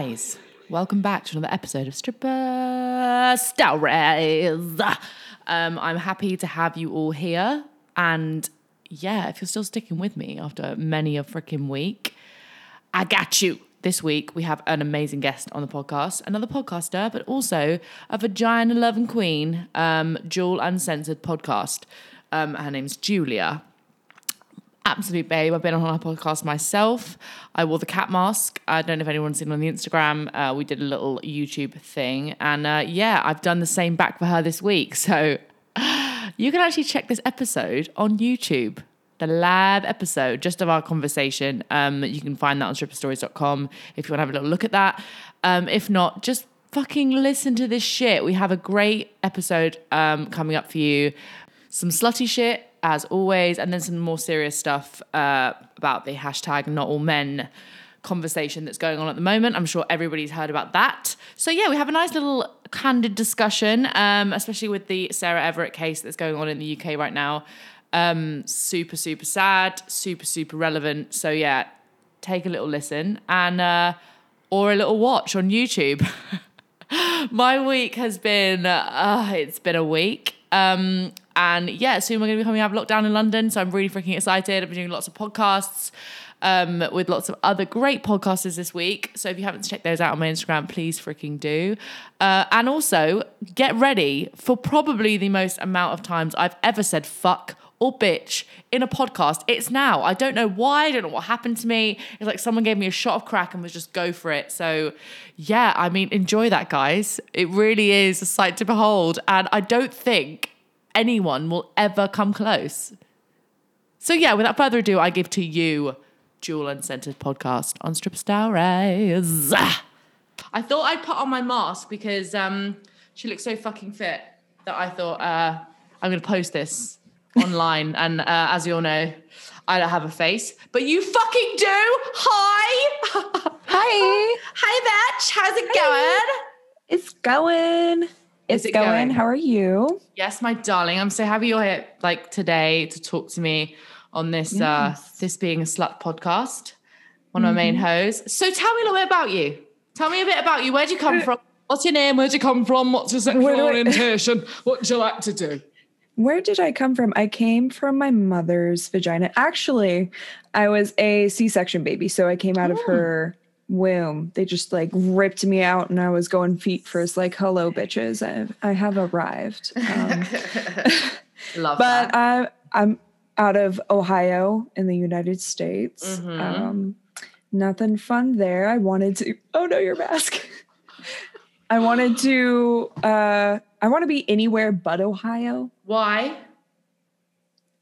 Guys, welcome back to another episode of Stripper Stories. Um, I'm happy to have you all here. And yeah, if you're still sticking with me after many a freaking week, I got you. This week, we have an amazing guest on the podcast, another podcaster, but also a vagina loving queen, um, Jewel Uncensored podcast. Um, her name's Julia absolute babe. I've been on her podcast myself. I wore the cat mask. I don't know if anyone's seen on the Instagram. Uh, we did a little YouTube thing. And uh, yeah, I've done the same back for her this week. So you can actually check this episode on YouTube. The live episode just of our conversation. Um, you can find that on stripperstories.com if you want to have a little look at that. Um, if not, just fucking listen to this shit. We have a great episode um, coming up for you. Some slutty shit, as always, and then some more serious stuff uh, about the hashtag not all men conversation that's going on at the moment. I'm sure everybody's heard about that. So yeah, we have a nice little candid discussion, um, especially with the Sarah Everard case that's going on in the UK right now. Um, super, super sad, super, super relevant. So yeah, take a little listen and uh, or a little watch on YouTube. My week has been uh, it's been a week. Um, and yeah, soon we're going to be coming out of lockdown in London. So I'm really freaking excited. I've been doing lots of podcasts um, with lots of other great podcasters this week. So if you haven't checked those out on my Instagram, please freaking do. Uh, and also get ready for probably the most amount of times I've ever said fuck or bitch in a podcast. It's now. I don't know why. I don't know what happened to me. It's like someone gave me a shot of crack and was just go for it. So, yeah, I mean, enjoy that, guys. It really is a sight to behold. And I don't think anyone will ever come close. So, yeah, without further ado, I give to you Jewel Uncensored podcast on Strip Stories. I thought I'd put on my mask because um, she looks so fucking fit that I thought uh, I'm going to post this online. And uh, as you all know, I don't have a face, but you fucking do. Hi. Hi. Hi, bitch. How's it going? It's going. It's it going. going? How are you? Yes, my darling. I'm so happy you're here, like today, to talk to me on this uh, this being a slut podcast. One of my main Mm-hmm. So tell me a little bit about you. Tell me a bit about you. Where'd you come from? What's your name? Where'd you come from? What's your sexual Where do I- orientation? what do you like to do? Where did I come from? I came from my mother's vagina. Actually, I was a C section baby. So I came out of Oh. her womb. They just like ripped me out and I was going feet first, like, hello, bitches. I, I have arrived. Um, Love but that. I, I'm out of Ohio in the United States. Mhm. Um, nothing fun there. I wanted to. Oh no, your mask. I wanted to. Uh, I want to be anywhere but Ohio. Why?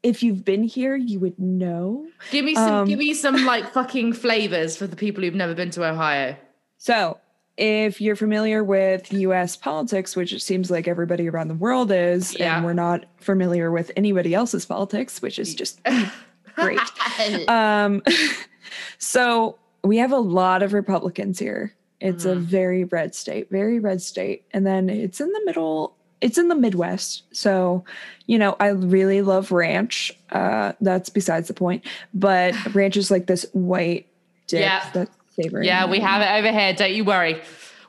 If you've been here, you would know. Give me some. Um, give me some like fucking flavors for the people who've never been to Ohio. So, if you're familiar with US politics, which it seems like everybody around the world is, Yeah. and we're not familiar with anybody else's politics, which is just great. Um, so we have a lot of Republicans here. It's a Mhm. very red state, very red state. And then it's in the middle, it's in the Midwest. So, you know, I really love ranch. Uh, that's besides the point. But ranch is like this white dip Yeah. that's savory. Yeah, we have it over here. Don't you worry.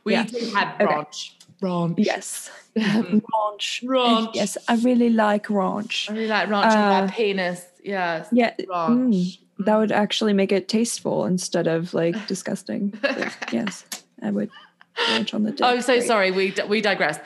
We Yeah. do have Okay. ranch. Ranch. Yes. ranch. Ranch. Yes, I really like ranch. I really like ranch on Uh, my penis. Yes. Yeah. Ranch. mm, that would actually make it tasteful instead of like disgusting. But yes, I would ranch on the dick. Oh, so Great. sorry. We we digress.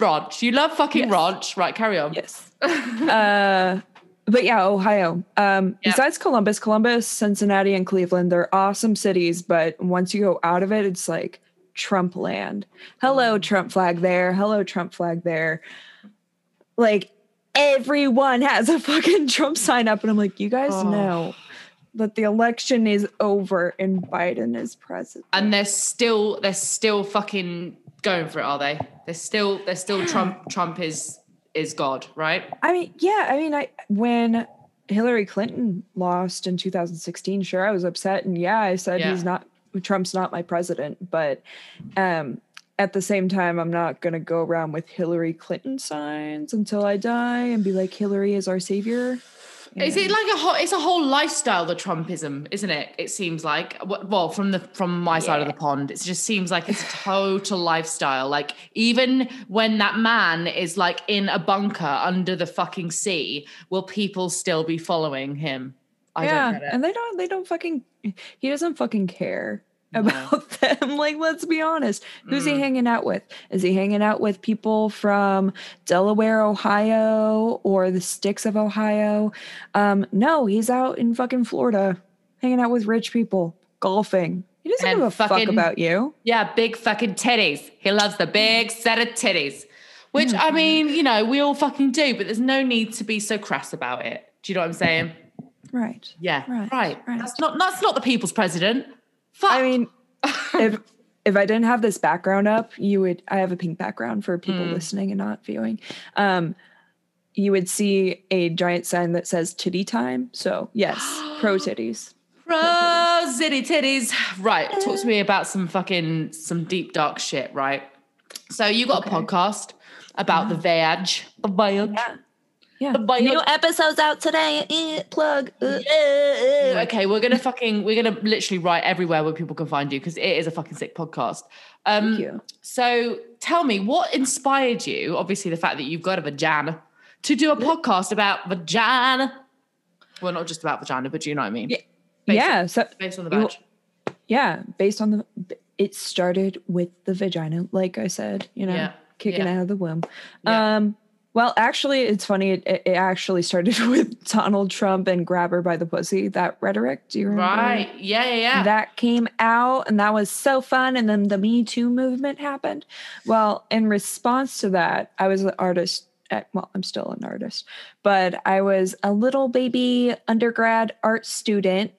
Ranch. You love fucking Yes. ranch. Right, carry on. Yes. uh, but yeah, Ohio. Um, Yep. Besides Columbus, Columbus, Cincinnati, and Cleveland, they're awesome cities. But once you go out of it, it's like Trump land. Hello, Trump flag there. Hello, Trump flag there. Like everyone has a fucking Trump sign up, and I'm like, you guys Oh. know that the election is over and Biden is president. And they're still they're still fucking going for it, are they? They're still they're still Trump Trump is is God, right? I mean, yeah, I mean, I when Hillary Clinton lost in 2016, sure, I was upset, and yeah, I said Yeah. he's not Trump's not my president, but um, at the same time, I'm not gonna go around with Hillary Clinton signs until I die and be like, Hillary is our savior. Is it like a whole? It's a whole lifestyle, the Trumpism, isn't it? It seems like. Well, from the from my side of the pond, it just seems like it's a total lifestyle. Like even when that man is like in a bunker under the fucking sea, will people still be following him? I yeah, don't get it. and they don't. They don't fucking. He doesn't fucking care about them. Like, let's be honest. Who's Mm. he hanging out with? Is he hanging out with people from Delaware, Ohio, or the sticks of Ohio? Um, no, he's out in fucking Florida, hanging out with rich people, golfing. He doesn't And give a fuck about you. Yeah, big fucking titties. He loves the big set of titties. Which I mean, you know, we all fucking do, but there's no need to be so crass about it. Do you know what I'm saying? Right. Yeah, right. Right, right. That's not that's not the people's president. Fuck. I mean, if if I didn't have this background up, you would. I have a pink background for people Mm. listening and not viewing. Um, you would see a giant sign that says "titty time." So yes, pro titties. Pro zitty titties. Right. Talk to me about some fucking some deep dark shit, right? So you got a podcast about the vag. The vag. Yeah. Yeah. The vag. New episodes out today. Eh, plug. Uh, Okay, we're gonna fucking we're gonna literally write everywhere where people can find you because it is a fucking sick podcast. Um Thank you. so tell me what inspired you, obviously the fact that you've got a vagina, to do a podcast about vagina. Well, not just about vagina, but do you know what I mean? Yeah. Based- Yeah. So Based on the badge. yeah, based on the, it started with the vagina, like I said. You know, Yeah. kicking Yeah. out of the womb. Um. Well, actually, it's funny. It, it actually started with Donald Trump and "grab her by the pussy." That rhetoric. Do you remember? Right. Yeah, yeah, yeah. that came out and that was so fun and then the me too movement happened well in response to that i was an artist at well i'm still an artist but i was a little baby undergrad art student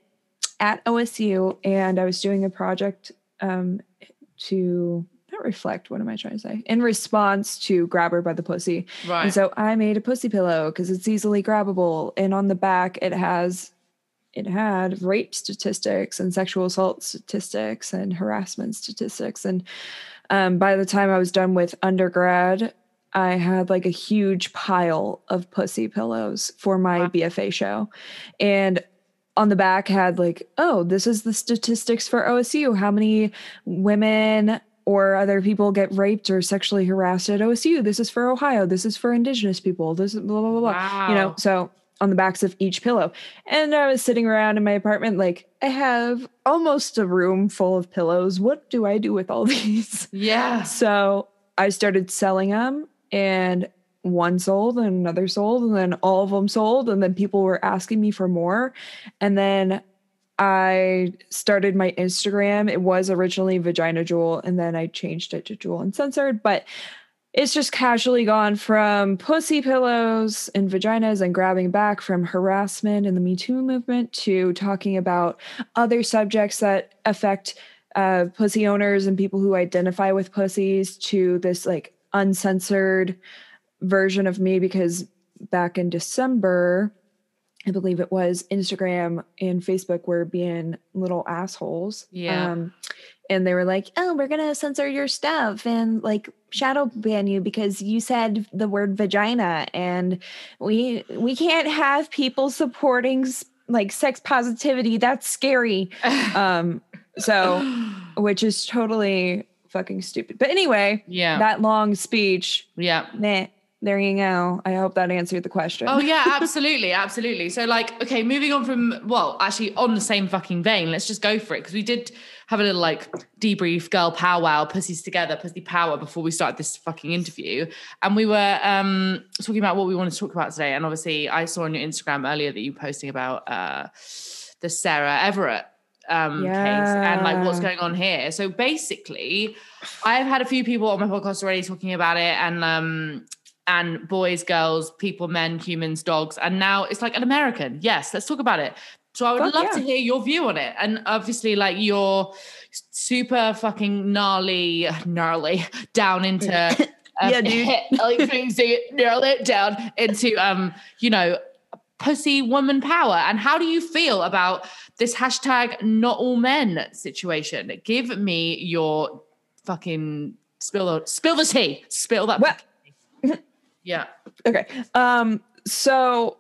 at osu and i was doing a project um, to not reflect what am i trying to say in response to grab her by the pussy right. and so I made a pussy pillow because it's easily grabbable. And on the back, it has it had rape statistics and sexual assault statistics and harassment statistics. And um, by the time I was done with undergrad, I had like a huge pile of pussy pillows for my Wow. BFA show. And on the back had like, oh, this is the statistics for OSU. How many women or other people get raped or sexually harassed at OSU? This is for Ohio. This is for Indigenous people. This is blah, blah, blah, blah. You know, so on the backs of each pillow. And I was sitting around in my apartment, like, I have almost a room full of pillows. What do I do with all these? Yeah. So I started selling them, and one sold, and another sold, and then all of them sold. And then people were asking me for more. And then I started my Instagram. It was originally Vagina Jewel, and then I changed it to Jewel Uncensored. But it's just casually gone from pussy pillows and vaginas and grabbing back from harassment and the Me Too movement to talking about other subjects that affect uh, pussy owners and people who identify with pussies to this like uncensored version of me because back in December, I believe it was Instagram and Facebook were being little assholes. Yeah. Um, and they were like, "Oh, we're gonna censor your stuff and like shadow ban you because you said the word vagina, and we we can't have people supporting like sex positivity. That's scary." um, so, which is totally fucking stupid. But anyway, yeah. that long speech, yeah. meh, there you go. I hope that answered the question. Oh yeah, absolutely, absolutely. So like, okay, moving on from well, actually on the same fucking vein, let's just go for it because we did have a little like debrief, girl powwow, pussies together, pussy power before we started this fucking interview, and we were um talking about what we wanted to talk about today. And obviously, I saw on your Instagram earlier that you were posting about uh the Sarah Everard um case and like what's going on here. So basically, I've had a few people on my podcast already talking about it, and um and boys, girls, people, men, humans, dogs. And now it's like an American. Yes, let's talk about it. So I would love yeah. to hear your view on it. And obviously, like you're super fucking gnarly, gnarly down into um, Yeah, dude. like you it, gnarly down into um, you know, pussy woman power. And how do you feel about this hashtag not all men situation? Give me your fucking spill the spill the tea. Spill that. What? Yeah. Okay. Um, so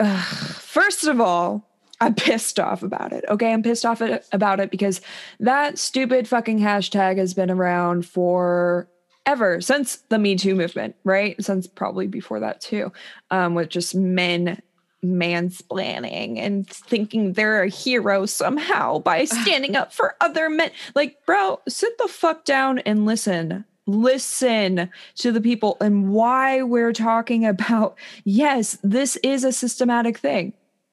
ugh, first of all, I'm pissed off about it. Okay, I'm pissed off at, about it because that stupid fucking hashtag has been around for ever since the Me Too movement, right? Since probably before that too, um, with just men mansplaining and thinking they're a hero somehow by standing up for other men. Like, bro, sit the fuck down and listen. Listen to the people and why we're talking about yes, this is a systematic thing.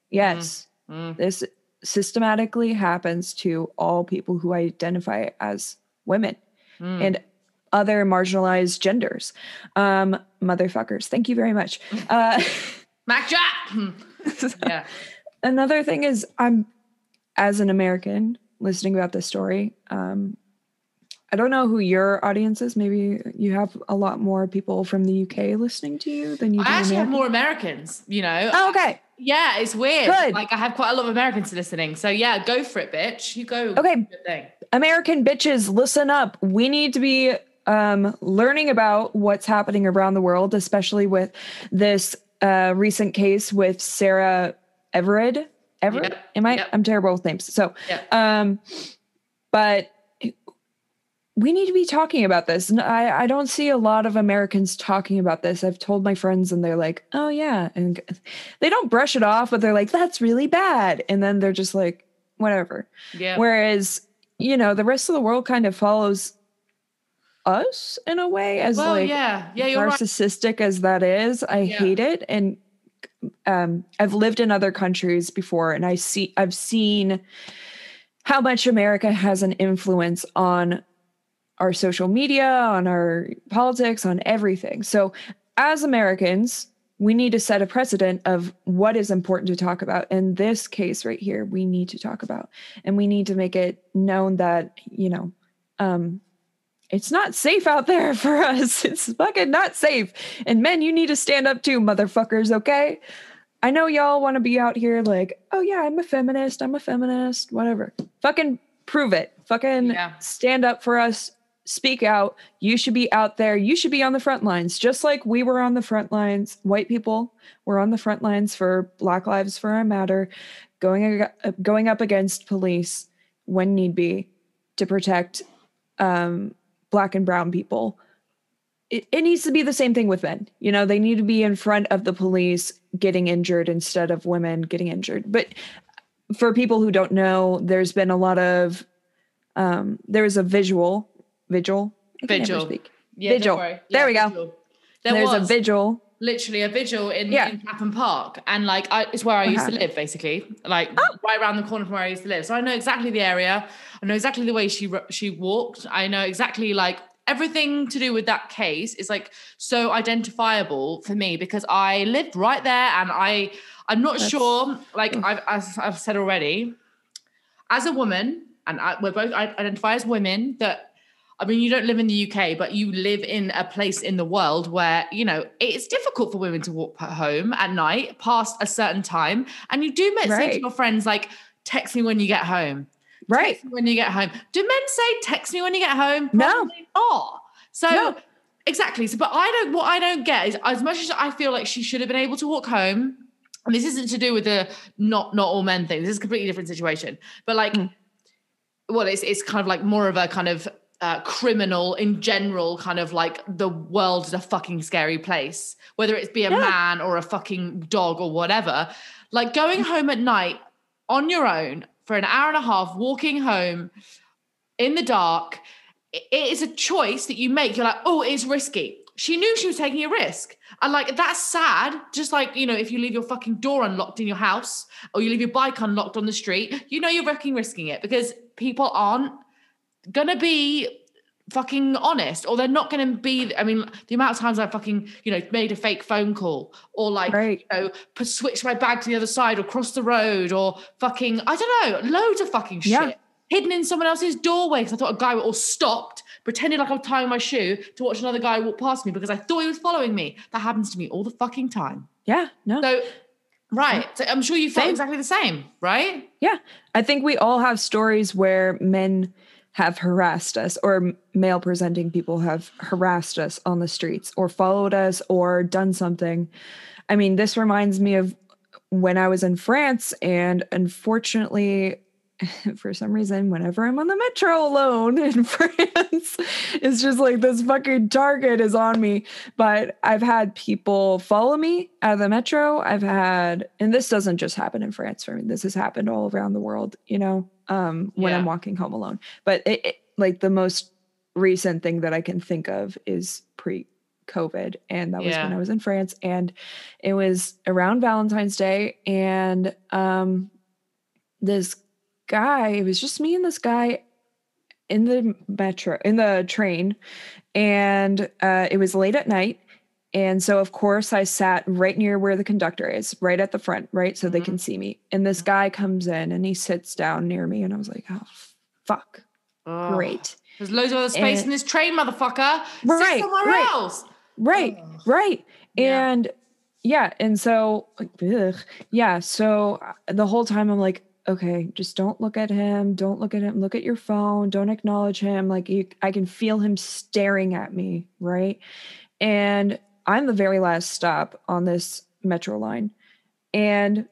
Yes, mm-hmm. this systematically happens to all people who identify as women. Mm. And other marginalized genders. Um, motherfuckers. Thank you very much. Uh, Mac Jack. yeah. Another thing is, I'm as an American listening about this story. Um, I don't know who your audience is. Maybe you have a lot more people from the UK listening to you than you. I actually American. have more Americans. You know. Oh, okay. Yeah, it's weird. Good. Like I have quite a lot of Americans listening. So yeah, go for it, bitch. You go. Okay. Thing. American bitches, listen up. We need to be um, learning about what's happening around the world, especially with this uh, recent case with Sarah Everett. Everard? Yep. Am I? Yep. I'm terrible with names. So, yep. um, but we need to be talking about this. And I, I don't see a lot of Americans talking about this. I've told my friends and they're like, oh yeah. And they don't brush it off, but they're like, that's really bad. And then they're just like, whatever. Yeah. Whereas, you know, the rest of the world kind of follows us in a way as well, like yeah yeah narcissistic right. as that is i yeah. hate it and um i've lived in other countries before and i see i've seen how much america has an influence on our social media on our politics on everything so as americans we need to set a precedent of what is important to talk about. In this case right here, we need to talk about, and we need to make it known that, you know, um, it's not safe out there for us. It's fucking not safe. And men, you need to stand up too, motherfuckers, okay? I know y'all want to be out here like, oh yeah, I'm a feminist, I'm a feminist, whatever. Fucking prove it. Fucking yeah. stand up for us, speak out. You should be out there. You should be on the front lines, just like we were on the front lines. White people were on the front lines for Black Lives for a Matter, going going up against police when need be to protect um, black and brown people it, it, needs to be the same thing with men you know they need to be in front of the police getting injured instead of women getting injured but for people who don't know there's been a lot of um there's a visual vigil vigil yeah, vigil yeah, there we go. There there's was. a vigil literally a vigil in, yeah. in Clapham Park, and like I, it's where I used to live, basically, like oh. right around the corner from where I used to live. So I know exactly the area. I know exactly the way she she walked. I know exactly like everything to do with that case is like so identifiable for me because I lived right there, and I I'm not That's, sure. Like I've as I've said already, as a woman, and I, we're both I identify as women that I mean, you don't live in the UK, but you live in a place in the world where, you know, it's difficult for women to walk home at night past a certain time. And you do right. say to your friends, like, text me when you get home. Right. when you get home. Do men say text me when you get home? Probably no. Not. So no. exactly. So, but I don't, what I don't get is as much as I feel like she should have been able to walk home, and this isn't to do with the not, not all men thing. This is a completely different situation. But like, mm. well, it's, it's kind of like more of a kind of uh, criminal in general, kind of like the world is a fucking scary place, whether it's be a yeah. man or a fucking dog or whatever. Like going home at night on your own for an hour and a half, walking home in the dark, it is a choice that you make. You're like, oh, it's risky. She knew she was taking a risk. And like, that's sad. Just like, you know, if you leave your fucking door unlocked in your house or you leave your bike unlocked on the street, you know you're fucking risking it because people aren't gonna be fucking honest or they're not going to be i mean the amount of times i fucking you know made a fake phone call or like right. you know switch my bag to the other side or cross the road or fucking i don't know loads of fucking shit yeah. hidden in someone else's doorway because i thought a guy all stopped pretended like i was tying my shoe to watch another guy walk past me because i thought he was following me that happens to me all the fucking time yeah no so Right. So I'm sure you felt exactly the same, right? Yeah. I think we all have stories where men have harassed us or male presenting people have harassed us on the streets or followed us or done something. I mean, this reminds me of when I was in France, and unfortunately, for some reason, whenever I'm on the metro alone in France, it's just like this fucking target is on me. But I've had people follow me out of the metro. I've had, and this doesn't just happen in France for me. This has happened all around the world, you know, um, when Yeah. I'm walking home alone. But it, it, like the most recent thing that I can think of is pre COVID. And that was when I was in France. And it was around Valentine's Day. And um, this guy, it was just me and this guy in the metro, in the train. And uh, it was late at night. And so, of course, I sat right near where the conductor is, right at the front, right? So they Mhm. can see me. And this guy comes in and he sits down near me. And I was like, oh, fuck. Oh, Great. There's loads of other space And- in this train, motherfucker. Right, Sit somewhere right. else. Right, Ugh. right. Yeah. And yeah, and so ugh. yeah, so uh, the whole time I'm like, okay, just don't look at him, don't look at him, look at your phone, don't acknowledge him. Like you, I can feel him staring at me, right? And I'm the very last stop on this metro line, and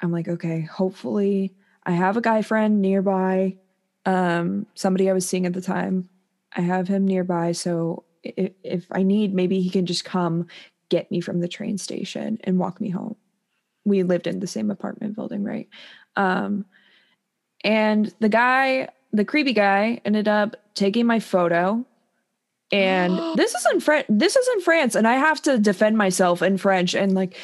I'm like, okay, hopefully I have a guy friend nearby, um, somebody I was seeing at the time. I have him nearby, so if, if I need, maybe he can just come get me from the train station and walk me home. We lived in the same apartment building, right? Um, and the guy, the creepy guy, ended up taking my photo. And this is in French. This is in France, and I have to defend myself in French. And like,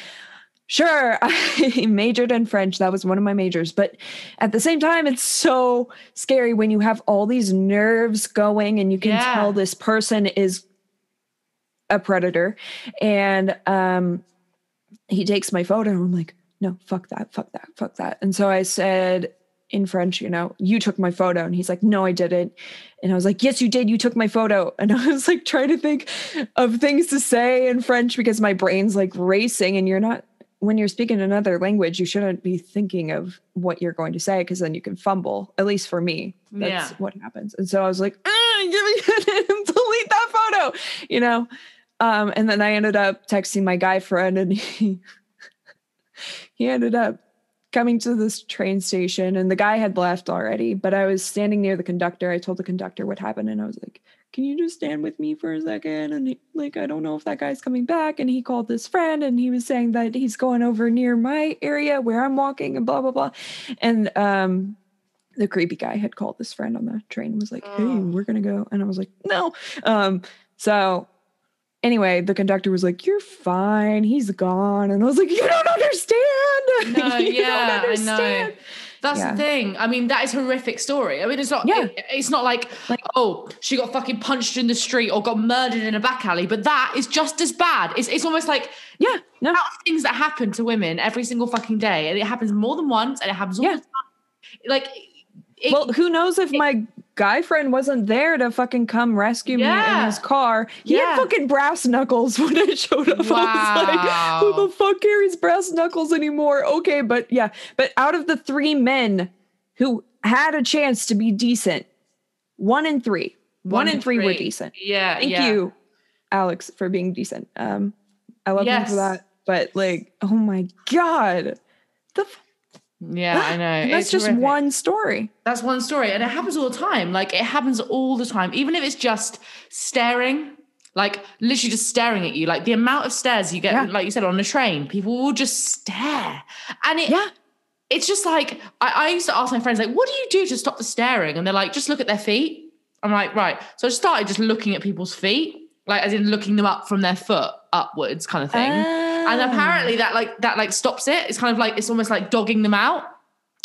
sure, I majored in French. That was one of my majors. But at the same time, it's so scary when you have all these nerves going, and you can Yeah. tell this person is a predator. And um, he takes my photo. I'm like, no, fuck that, fuck that, fuck that. And so I said in French, you know, you took my photo. And he's like, no, I didn't. And I was like, yes, you did. You took my photo. And I was like trying to think of things to say in French because my brain's like racing. And you're not, when you're speaking another language, you shouldn't be thinking of what you're going to say because then you can fumble, at least for me. That's Yeah. what happens. And so I was like, "Ah, give me delete that photo, you know? Um, and then I ended up texting my guy friend and he, he ended up coming to this train station and the guy had left already but i was standing near the conductor. I told the conductor what happened and i was like can you just stand with me for a second? And he, like i don't know if that guy's coming back. And he called his friend and he was saying that he's going over near my area where i'm walking and blah blah blah. And um the creepy guy had called this friend on the train and was like hey Oh. we're gonna go. And i was like no. Um so anyway the conductor was like you're fine he's gone and i was like you don't understand No, You don't yeah, I know. understand. That's Yeah. the thing. I mean, that is horrific story. I mean, it's not. Yeah. it- it's not like, Like- oh, she got fucking punched in the street or got murdered in a back alley. But that is just as bad. It's it's almost like yeah no things that happen to women every single fucking day, and it happens more than once, and it happens all Yeah. the time. Like, it, well who knows if my guy friend wasn't there to fucking come rescue me in his car he Yeah. had fucking brass knuckles when i showed up i was like who the fuck carries brass knuckles anymore okay but yeah but out of the three men who had a chance to be decent one in three one, in three, were decent Yeah. thank yeah. you alex for being decent um i love Yes. for that but like oh my god the f- Yeah, I know. and that's It's just horrific. one story That's one story, and it happens all the time. Like it happens all the time, even if it's just staring, like literally just staring at you. Like the amount of stares you get, Yeah. like you said, on a train, people will just stare, and it, yeah it's just like I, I used to ask my friends, like, "What do you do to stop the staring?" And they're like, "Just look at their feet." I'm like, "Right." So I started just looking at people's feet, like as in looking them up from their foot upwards, kind of thing. Ah. And apparently that like that like stops it. It's kind of like it's almost like dogging them out.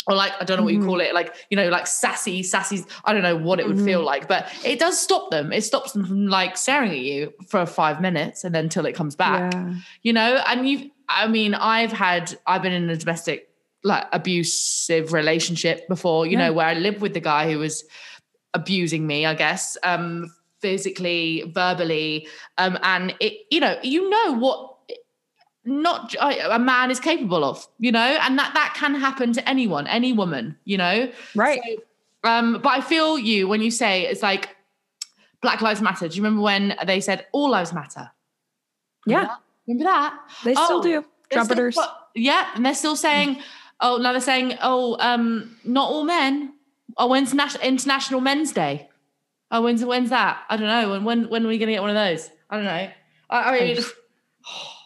Or like I don't know what you Mhm. call it, like you know, like sassy, sassy. I don't know what it would feel like, but it does stop them. It stops them from like staring at you for five minutes and then till it comes back. Yeah. You know, and you. I mean, I've had. I've been in a domestic like abusive relationship before. You Yeah. know, where I lived with the guy who was abusing me. I guess um, physically, verbally, um, and it. You know, you know what not a man is capable of, you know, and that that can happen to anyone, any woman, you know. Right. So, um, but I feel you when you say it's like Black Lives Matter. Do you remember when they said all lives matter? Remember Yeah. that? Remember that? They still Oh, do. They're still Trumpeters. Yeah, and they're still saying, oh, now they're saying, oh, um, not all men. Oh, when's Nas- International Men's Day? Oh, when's when's that? I don't know. And when when are we gonna get one of those? I don't know. I, I mean,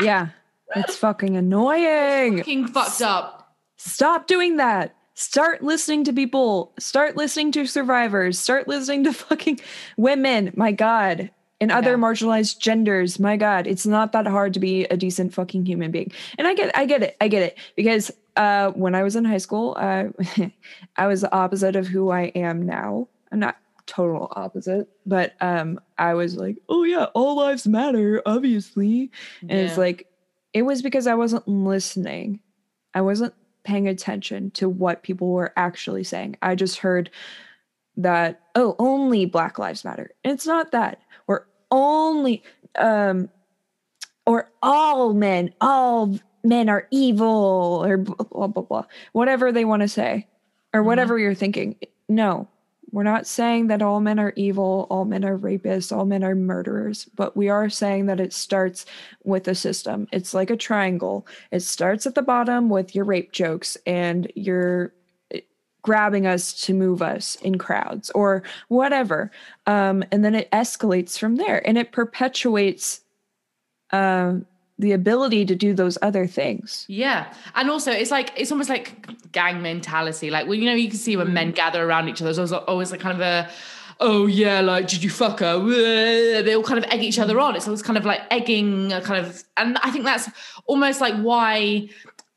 Yeah. It's fucking annoying. fucking fucked up. Stop doing that. Start listening to people. Start listening to survivors. Start listening to fucking women. My God. And other Yeah. marginalized genders. My God. It's not that hard to be a decent fucking human being. And I get I get it. I get it. Because uh when I was in high school, uh I was the opposite of who I am now. I'm not total opposite, but um I was like, oh yeah, all lives matter, obviously. And it's like it was because I wasn't listening. I wasn't paying attention to what people were actually saying. I just heard that, oh, only Black Lives Matter. And it's not that. Or only um or all men, all men are evil, or blah blah blah, blah. whatever they want to say, or Mhm. whatever you're thinking. No, we're not saying that all men are evil, all men are rapists, all men are murderers, but we are saying that it starts with a system. It's like a triangle. It starts at the bottom with your rape jokes and your eh, grabbing us to move us in crowds or whatever. Um, and then it escalates from there and it perpetuates um, the ability to do those other things. Yeah. And also it's like it's almost like gang mentality. Like well, you know, you can see when mm-hmm. men gather around each other, there's always, always like kind of a Oh yeah, like did you fuck her? They all kind of egg each other mm-hmm. on. It's always kind of like egging, a kind of, and I think that's almost like why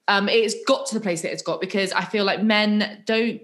um, it's got to the place that it's got because I feel like men don't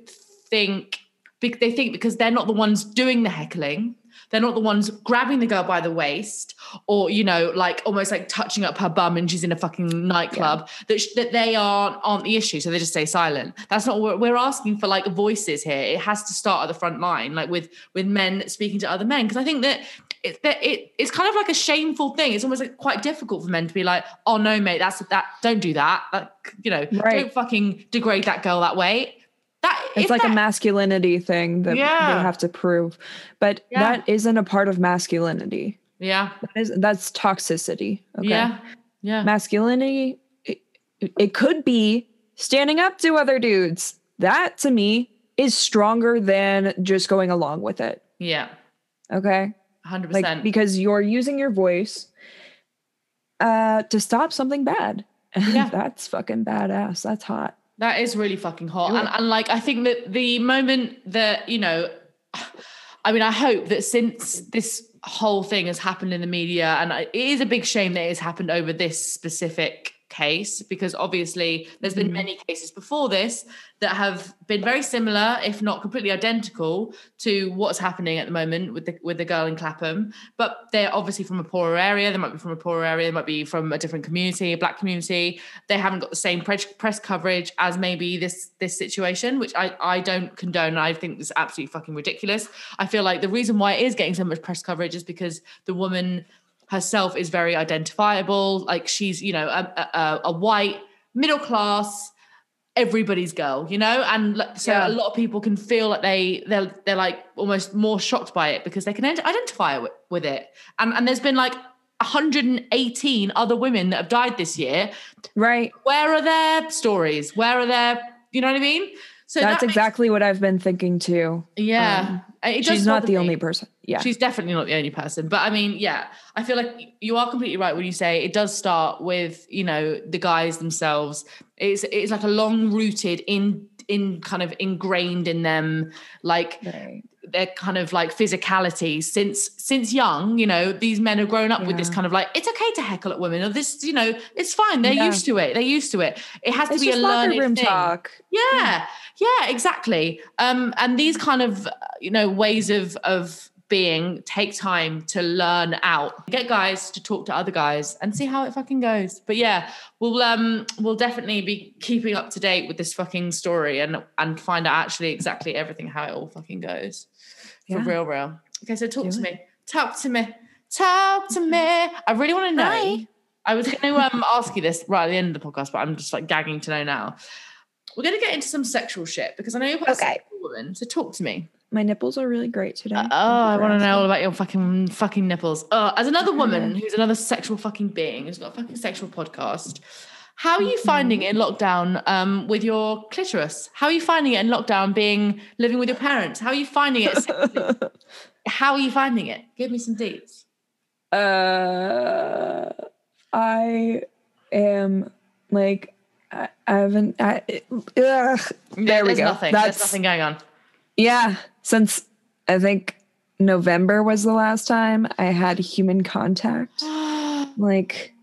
think they think because they're not the ones doing the heckling they're not the ones grabbing the girl by the waist or you know like almost like touching up her bum and she's in a fucking nightclub that, sh- that they aren't aren't the issue so they just stay silent. That's not what we're asking for like voices here. It has to start at the front line like with with men speaking to other men because i think that it, that it it's kind of like a shameful thing. It's almost like quite difficult for men to be like oh no mate that's that don't do that. Like you know Right. don't fucking degrade that girl that way that It's like a masculinity thing that Yeah. they have to prove. But Yeah. that isn't a part of masculinity. yeah That is that's toxicity. Okay. yeah yeah Masculinity it, it could be standing up to other dudes. That to me is stronger than just going along with it. yeah Okay? 100% Like because you're using your voice uh to stop something bad. Yeah. that's fucking badass. That's hot. That is really fucking hot. And, and like, I think that the moment that, you know, I mean, I hope that since this whole thing has happened in the media, and it is a big shame that it's happened over this specific case, because obviously there's been Mhm. many cases before this that have been very similar, if not completely identical, to what's happening at the moment with the with the girl in Clapham. But they're obviously from a poorer area. They might be from a poorer area. They might be from a different community, a black community. They haven't got the same press, press coverage as maybe this this situation, which I I don't condone. I think is absolutely fucking ridiculous. I feel like the reason why it is getting so much press coverage is because the woman herself is very identifiable. Like she's you know a, a, a white middle class everybody's girl, you know, and so Yeah. a lot of people can feel like they they're they're like almost more shocked by it because they can identify with, with it. And and there's been like 118 other women that have died this year. Right. Where are their stories? Where are their you know what I mean? So That's that makes- exactly what I've been thinking too. yeah. Um, uh, it She's not the me. only person. Yeah. She's definitely not the only person. But I mean, yeah, I feel like you are completely right when you say it does start with, you know, the guys themselves. It's it's like a long rooted in in kind of ingrained in them, like Right. their kind of like physicality since since young, you know, these men have grown up with this kind of like, it's okay to heckle at women, or this, you know, it's fine. They're Yeah. used to it. They're used to it. It has to be a learned room thing. talk. Yeah, yeah, exactly. Um, and these kind of you know ways of of being take time to learn out. Get guys to talk to other guys and see how it fucking goes. But yeah, we'll um we'll definitely be keeping up to date with this fucking story and and find out actually exactly everything how it all fucking goes. For Yeah. real, real. Okay, so talk Do to it. me. Talk to me. Talk to me. I really want to know. Hi. I was going to um, ask you this right at the end of the podcast, but I'm just like gagging to know now. We're going to get into some sexual shit because I know you're quite a Okay. sexual woman. So talk to me. My nipples are really great today. oh, I want to know all about your fucking fucking nipples. Uh, as another woman who's another sexual fucking being who's got a fucking sexual podcast, How are you finding it in lockdown um, with your clitoris? How are you finding it in lockdown being living with your parents? How are you finding it? How are you finding it? Give me some deets. Uh, I am like I, I haven't. I, ugh, there we There's go. Nothing. That's There's nothing going on. Yeah. Since I think November was the last time I had human contact. Like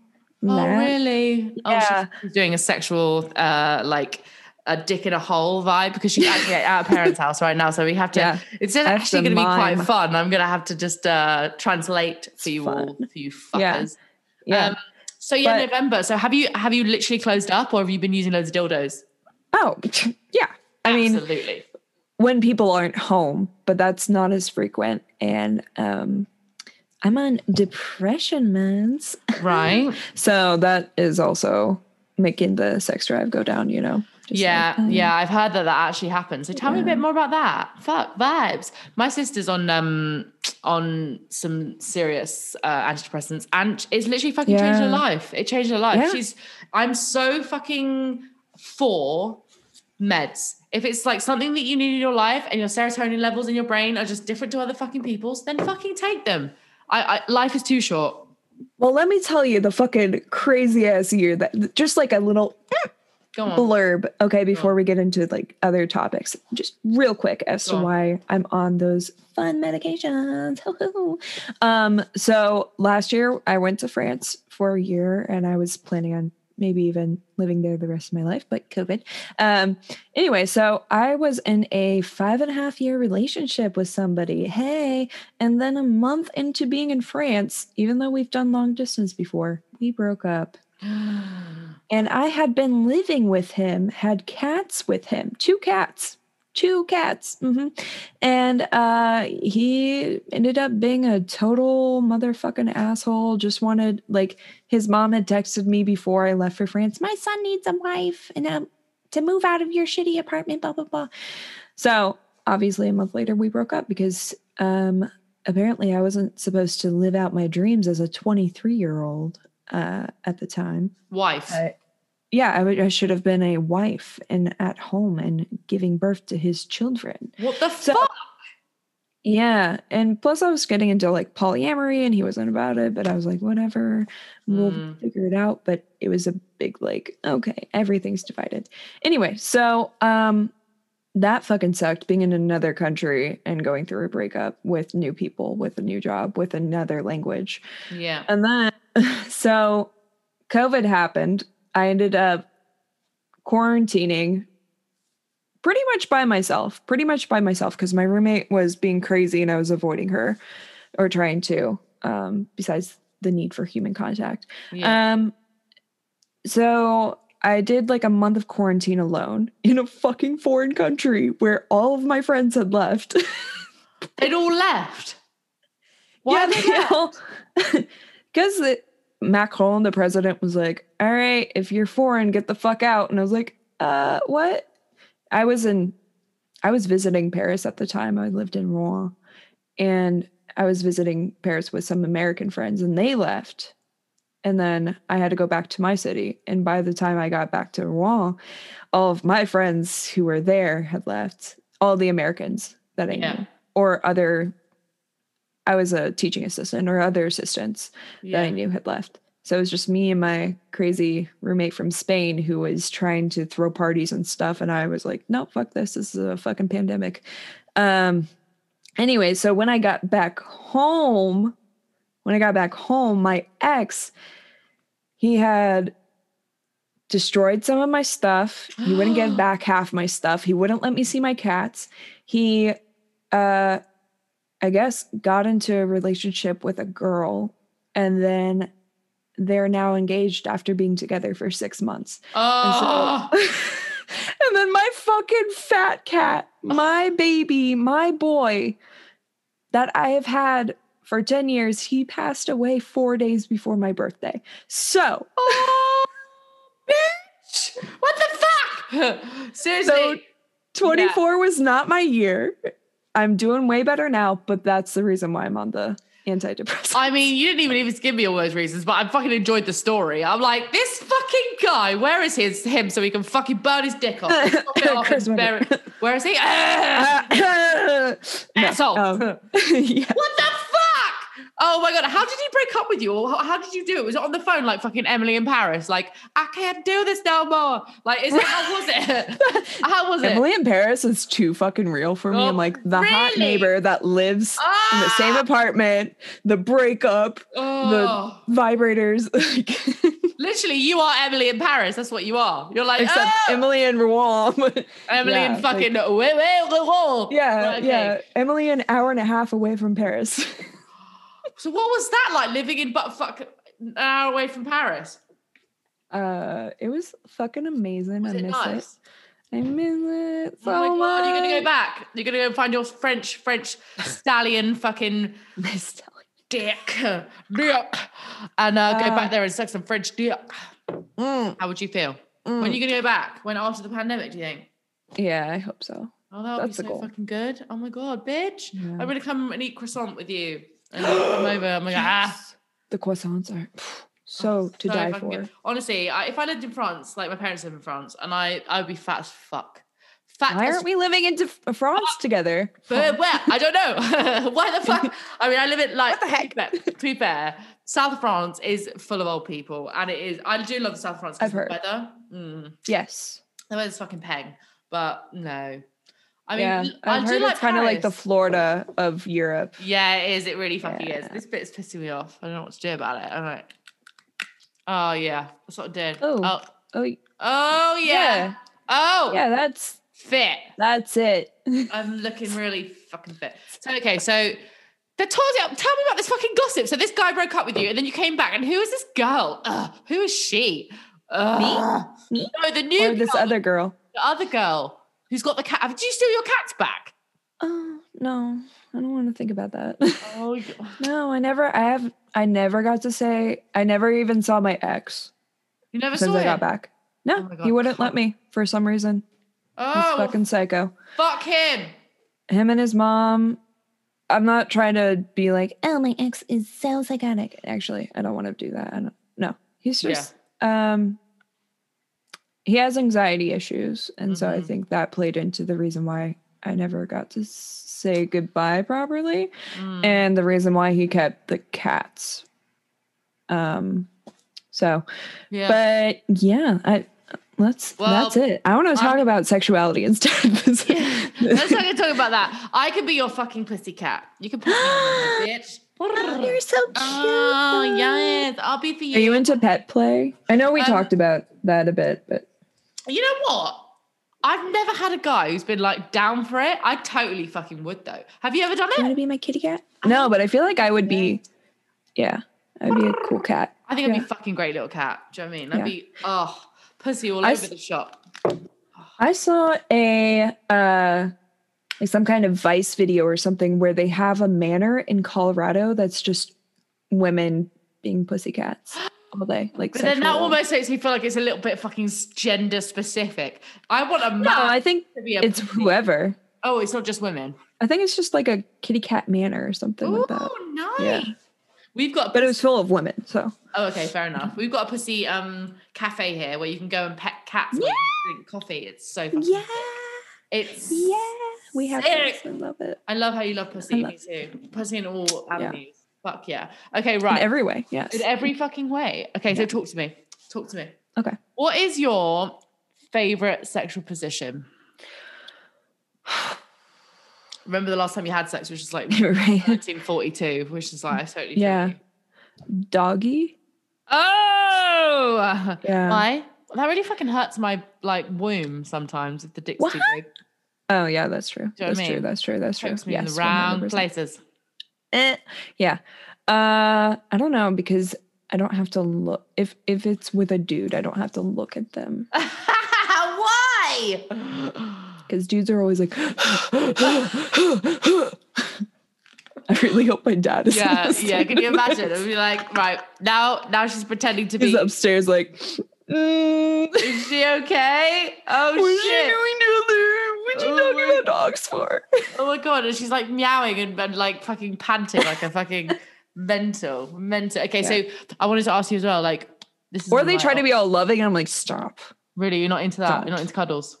Oh, that. really? Oh, Yeah. she's- she's doing a sexual, uh, like a dick in a hole vibe because she's actually at her parents' house right now. So we have to. Yeah. It's actually going to be quite fun. I'm going to have to just uh, translate for you all, for you Yeah. fuckers. Yeah. Um, so yeah, But- November. So have you have you literally closed up, or have you been using loads of dildos? oh, yeah. I mean, Absolutely. When people aren't home, but that's not as frequent. And um, I'm on depression meds. Right. So that is also making the sex drive go down, you know? Just yeah, like, um, yeah, I've heard that that actually happens. So tell me a bit more about that. Fuck vibes. My sister's on um on some serious uh, antidepressants, and it's literally fucking changed her life. It changed her life. Yeah. She's. I'm so fucking for meds. If it's like something that you need in your life, and your serotonin levels in your brain are just different to other fucking people's, then fucking take them. I, I life is too short. Well, let me tell you the fucking crazy ass year that just like a little Go on. blurb, okay, before we get into like other topics, just real quick as Go to on. why I'm on those fun medications. um, so last year I went to France for a year and I was planning on maybe even living there the rest of my life, but COVID. Um, anyway, so I was in a five and a half year relationship with somebody. Hey, and then a month into being in France, even though we've done long distance before, we broke up and I had been living with him, had cats with him, two cats, two cats. hmm And uh, he ended up being a total motherfucking asshole. Just wanted, like, his mom had texted me before I left for France, my son needs a wife and um, to move out of your shitty apartment, blah, blah, blah. So obviously, a month later, we broke up because um, apparently I wasn't supposed to live out my dreams as a 23 year old uh, at the time Wife. Yeah, I would- I should have been a wife and at home and giving birth to his children. what the So- fuck? Yeah, and plus I was getting into like polyamory and he wasn't about it, but I was like, whatever, we'll Mm. figure it out. But it was a big like, okay, everything's divided. Anyway, so um that fucking sucked being in another country and going through a breakup with new people, with a new job, with another language. Yeah. And then, so COVID happened. I ended up quarantining pretty much by myself, pretty much by myself, because my roommate was being crazy and I was avoiding her or trying to, um, besides the need for human contact. Yeah. Um, so I did like a month of quarantine alone in a fucking foreign country where all of my friends had left. They'd all left. Why yeah, they they left? all because Macron, the president, was like, "All right, if you're foreign, get the fuck out." And I was like, "Uh, what?" I was in, I was visiting Paris at the time. I lived in Rouen, and I was visiting Paris with some American friends, and they left. And then I had to go back to my city. And by the time I got back to Rouen, all of my friends who were there had left. All the Americans that I Yeah. knew, or other I was a teaching assistant or other assistants that I knew had left. So it was just me and my crazy roommate from Spain who was trying to throw parties and stuff. And I was like, no, fuck this. This is a fucking pandemic. Um, anyway, so when I got back home, when I got back home, my ex, he had destroyed some of my stuff. He wouldn't give back half my stuff. He wouldn't let me see my cats. He uh I guess got into a relationship with a girl and then they're now engaged after being together for 6 months. Oh, and then my fucking fat cat, my baby, my boy that I have had for 10 years, he passed away 4 days before my birthday. So, oh, bitch! What the fuck? Seriously. So 24 was not my year. I'm doing way better now, but that's the reason why I'm on the antidepressants. I mean, you didn't even even give me all those reasons, but I fucking enjoyed the story. I'm like, this fucking guy, where is his him so he can fucking burn his dick off? Off Chris and Webber. bury it. Where is he? Ah! no. Um, yeah. What the fuck? Oh my god, how did he break up with you? Or how, did you do it? Was it on the phone like fucking Emily in Paris? Like, I can't do this no more. Like, is it how was it? how was it? Emily in Paris is too fucking real for me. Oh, I'm like the hot neighbor that lives in the same Ah! apartment, the breakup, Oh. the vibrators, Literally, you are Emily in Paris. That's what you are. You're like, except "Oh!" Emily in Rouen. Emily yeah, in fucking wait, wait. yeah, okay. yeah. Emily an hour and a half away from Paris. So what was that like living in but fuck an hour away from Paris? Uh, it was fucking amazing. Was I it miss nice? it. I miss it so oh my god, you're gonna go back. You're gonna go find your French French stallion fucking dick, dick, and uh, go Uh, back there and suck some French dick. Mm, How would you feel? When are mm. you gonna go back? When after the pandemic? Do you think? Yeah, I hope so. Oh, that would be That's so fucking good. Oh my god, bitch! Yeah. I'm gonna come and eat croissant with you. And over. I'm like, ah. The croissants are so to So die for. good. Honestly, I, if I lived in France, like my parents live in France, and I, I would be fat as fuck. Fat Why as aren't we living into F- France together? But where? I don't know. Why the fuck? I mean, I live in like. What the heck? To be, fair, to be fair, South of France is full of old people, and it is. I do love the South of France. I've heard. The weather. Mm, Yes. the weather's fucking peng, but no. I mean, yeah, I've do heard like it's kind of like the Florida of Europe. Yeah, it is. It really fucking is. Yeah. This bit's pissing me off. I don't know what to do about it. I'm like, oh yeah, that's what I did. Oh. oh, Oh, oh yeah. Yeah. Oh, yeah, that's fit. that's it. I'm looking really fucking fit. So okay, so the you, tell me about this fucking gossip. So this guy broke up with you, and then you came back, and who is this girl? Ugh, who is she? Ugh. Me? No, the new or this girl, other girl. the other girl who's got the cat. Did you steal your cats back? Oh no, I don't want to think about that. Oh, no, I never. I have. I never got to say. I never even saw my ex you never since saw I it. got back. No, Oh he wouldn't let me for some reason. Oh, He's fucking psycho. fuck him. Him and his mom. I'm not trying to be like, oh, my ex is so psychotic. Actually, I don't want to do that. I don't. No, he's Yeah. just. Um. He has anxiety issues, and so I Mhm. think that played into the reason why I never got to say goodbye properly. Mm. and the reason why he kept the cats. Um, so, yeah. but yeah, I let's Well, that's it. I want to talk I'm- about sexuality instead. Let's not talk about that. I could be your fucking pussy cat. You can put me on bitch. Oh, you're so cute. Oh yes, I'll be for you. Are you into pet play? I know we Um, talked about that a bit, but You know what? I've never had a guy who's been like down for it. I totally fucking would though. Have you ever done it? you Want to be my kitty cat? No, but I feel like I would be. Yeah, I'd be a cool cat. I think I'd Yeah. be a fucking great little cat. Do you know what I mean? I'd Yeah. be oh pussy all I over s- the shop. I saw a uh like some kind of Vice video or something where they have a manor in Colorado that's just women being pussycats all day. Like But then that almost makes me feel like it's a little bit fucking gender specific. I want a man No, I think to be a it's whoever. Oh, it's not just women. I think it's just like a kitty cat manor or something Oh, like that. Oh, nice. Yeah. We've got But it was full of women, so Oh, okay, fair enough. We've got a pussy um cafe here where you can go and pet cats and Yeah. drink coffee. It's so fucking yeah, It's yeah, we have Sick. I love it I love how you love pussy. I Me too. Pussy in all Yeah. Fuck yeah. Okay, in right. every way. Yes. in every fucking way. Okay, so Yeah. talk to me. Talk to me. Okay. What is your favorite sexual position? Remember the last time you had sex, which is like right. 1942, which is like I totally Yeah. Doggy. Oh, Yeah. why? That really fucking hurts my like womb sometimes if the dick's too big. Oh yeah, that's true. know what I That's mean? true. That's true. That's true. Pokes me in Yes, the wrong 100%. places. Eh, yeah. Uh I don't know because I don't have to look if if it's with a dude, I don't have to look at them. Why? Because dudes are always like I really hope my dad is yeah, yeah. Can you imagine? It'd be like, right now, now she's pretending to He's be. upstairs like mm, Is she okay? Oh What's she shit! doing down there? What's she Oh talking my about dogs for? Oh my god! And she's like meowing and, and like fucking panting like a fucking mental, mental. Okay, so I wanted to ask you as well, like this is Or they try to be all loving, and I'm like, stop. really. You're not into that. Don't. You're not into cuddles.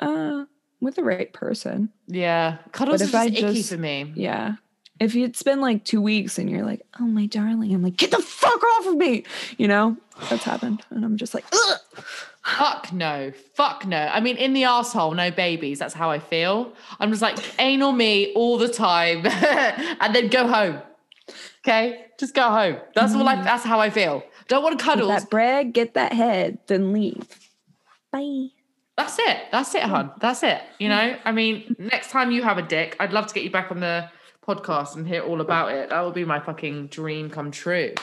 Uh, with the right person. Yeah, cuddles if is just icky for me. Yeah. If it's been like two weeks and you're like, oh my darling, I'm like, get the fuck off of me. You know, that's happened. And I'm just like, Ugh. Fuck no. Fuck no. I mean, in the asshole, no babies. That's how I feel. I'm just like anal me all the time, and then go home. Okay, just go home. That's all. I, mm-hmm. that's how I feel. Don't want to cuddles. that bread, get that head, then leave. Bye. That's it. That's it, hon. Mm. That's it. You know, I mean, next time you have a dick, I'd love to get you back on the podcast and hear all about it. That would be my fucking dream come true.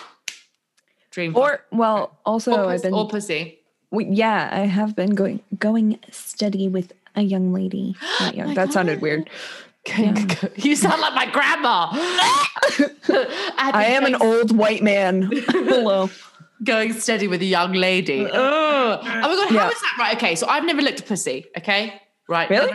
Dream. Or, well, also, or, I've been, or pussy. we- yeah, I have been going, going steady with a young lady. Not young. that sounded God. weird. You sound like my grandma. I am an old white man. Hello. going steady with a young lady. Uh, Ugh. Oh my god, how is Yeah. that right? Okay, so I've never looked a pussy. Okay, right? Really?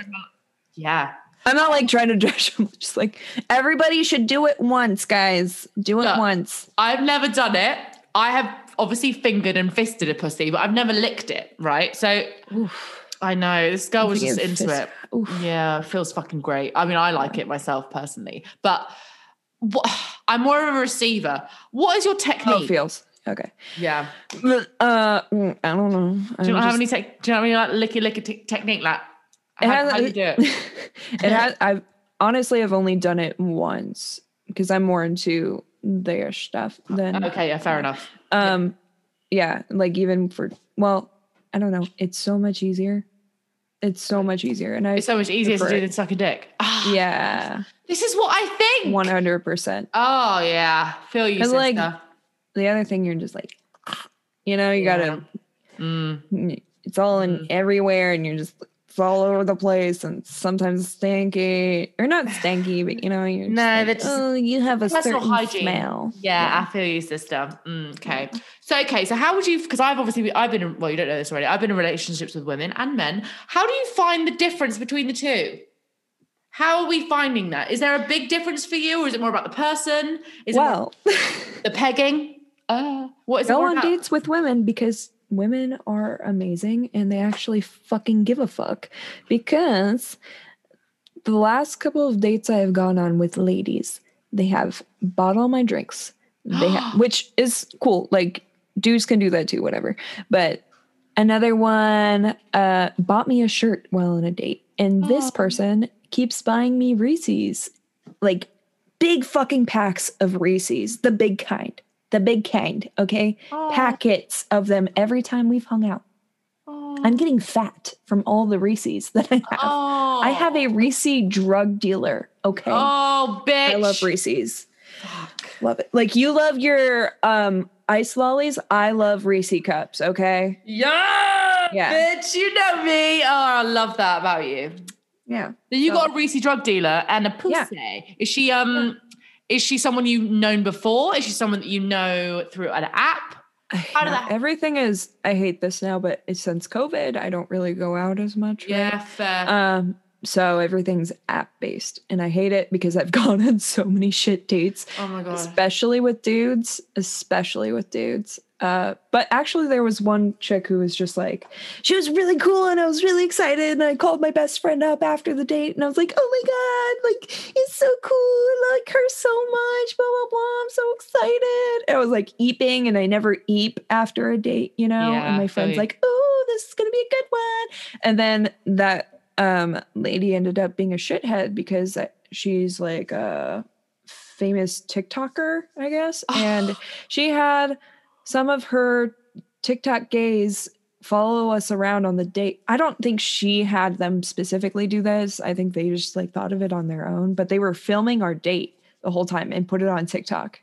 Yeah. I'm not like trying to judge. I'm just like, everybody should do it once, guys. Do it once. I've never done it. I have obviously fingered and fisted a pussy, but I've never licked it. Right? So I know this girl was just into fist- it. Oof. Yeah, feels fucking great. I mean, I like it myself personally, but what, I'm more of a receiver. What is your technique? Oh, technique? feels. Okay. yeah. Uh, mm, I don't know. Do you not have any tech? Do you know any like licky licky te- technique? Like It how, how do you do it? it has. I've honestly, I've only done it once because I'm more into their stuff than Okay, yeah, fair enough. um, yeah. Like even for well, I don't know. It's so much easier. It's so much easier, and I It's so much easier to do than suck a dick. Ah, yeah, This is what I think. one hundred percent. Oh yeah, feel you, sister. like, The other thing, you're just like, you know, you gotta. Mm. It's all in everywhere, and you're just it's all over the place, and sometimes stanky or not stanky, but you know, you're No, like, that's oh, you have a personal certain hygiene. smell. Yeah, I feel you, sister. Mm, okay. So okay, so how would you? Because I've obviously I've been in, well, you don't know this already. I've been in relationships with women and men. How do you find the difference between the two? How are we finding that? Is there a big difference for you, or is it more about the person? Is it Well, the pegging? Uh, what is it go on about? dates with women because women are amazing and they actually fucking give a fuck. Because the last couple of dates I have gone on with ladies, they have bought all my drinks. They which is cool. Like dudes can do that too, whatever. But another one uh, bought me a shirt while on a date, and this person keeps buying me Reese's, like big fucking packs of Reese's, the big kind, the big kind. Okay, packets of them every time we've hung out. I'm getting fat from all the Reese's that I have. Oh, I have a Reese drug dealer. Okay. Oh, bitch! I love Reese's. Love it. Like you love your um ice lollies. I love Reese cups. Okay. Yeah, Yeah. bitch, you know me. Oh, I love that about you. Yeah. So you So- got a Reese drug dealer and a pussy. Is she um is she someone you've known before? Is she someone that you know through an app? How did that- Everything is. I hate this now, but it's since COVID, I don't really go out as much. right? Yeah, fair. Um. So everything's app based, and I hate it because I've gone on so many shit dates. oh my god. especially with dudes, especially with dudes. Uh, but actually, there was one chick who was just like, she was really cool, and I was really excited. And I called my best friend up after the date, and I was like, oh my god, like it's so cool, I like her so much, blah blah blah. I'm so excited. And I was like eeping, and I never eep after a date, you know. Yeah, and my friend's like, oh, this is gonna be a good one. And then that um lady ended up being a shithead because she's like a famous TikToker, I guess. And she had some of her TikTok gays follow us around on the date. I don't think she had them specifically do this. I think they just like thought of it on their own, but they were filming our date the whole time and put it on TikTok.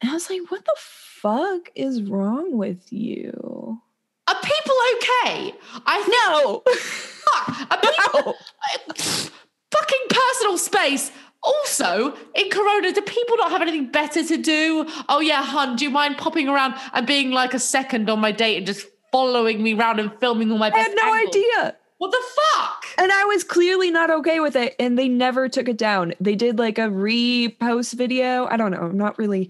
And I was like, what the fuck is wrong with you? Are people okay? I No. fuck. Are people, fucking personal space. Also, in Corona, do people not have anything better to do? Oh yeah, hun, do you mind popping around and being like a second on my date and just following me around and filming all my I best had no angles? idea. What the fuck? And I was clearly not okay with it, and they never took it down. They did like a repost video. I don't know. I'm not really.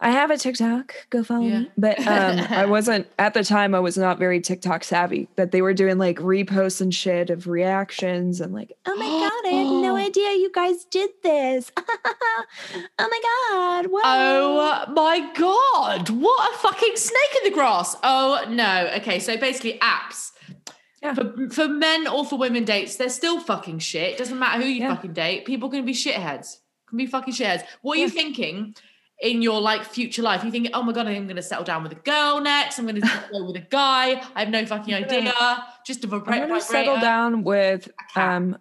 I have a TikTok. Go follow Yeah. me. But um, I wasn't at the time. I was not very TikTok savvy. But they were doing like reposts and shit of reactions and like, oh my god, I had no idea you guys did this. oh my god? Oh my god! What a fucking snake in the grass! Oh no. Okay, so basically, apps. Yeah. For, for men or for women dates, they're still fucking shit. Doesn't matter who you Yeah. fucking date. People can be shitheads. Can be fucking shitheads. What are you thinking in your like future life? You think, oh my god, I'm gonna settle down with a girl next. I'm gonna go with a guy. I have no fucking idea. Just a vibra- I'm gonna settle down with um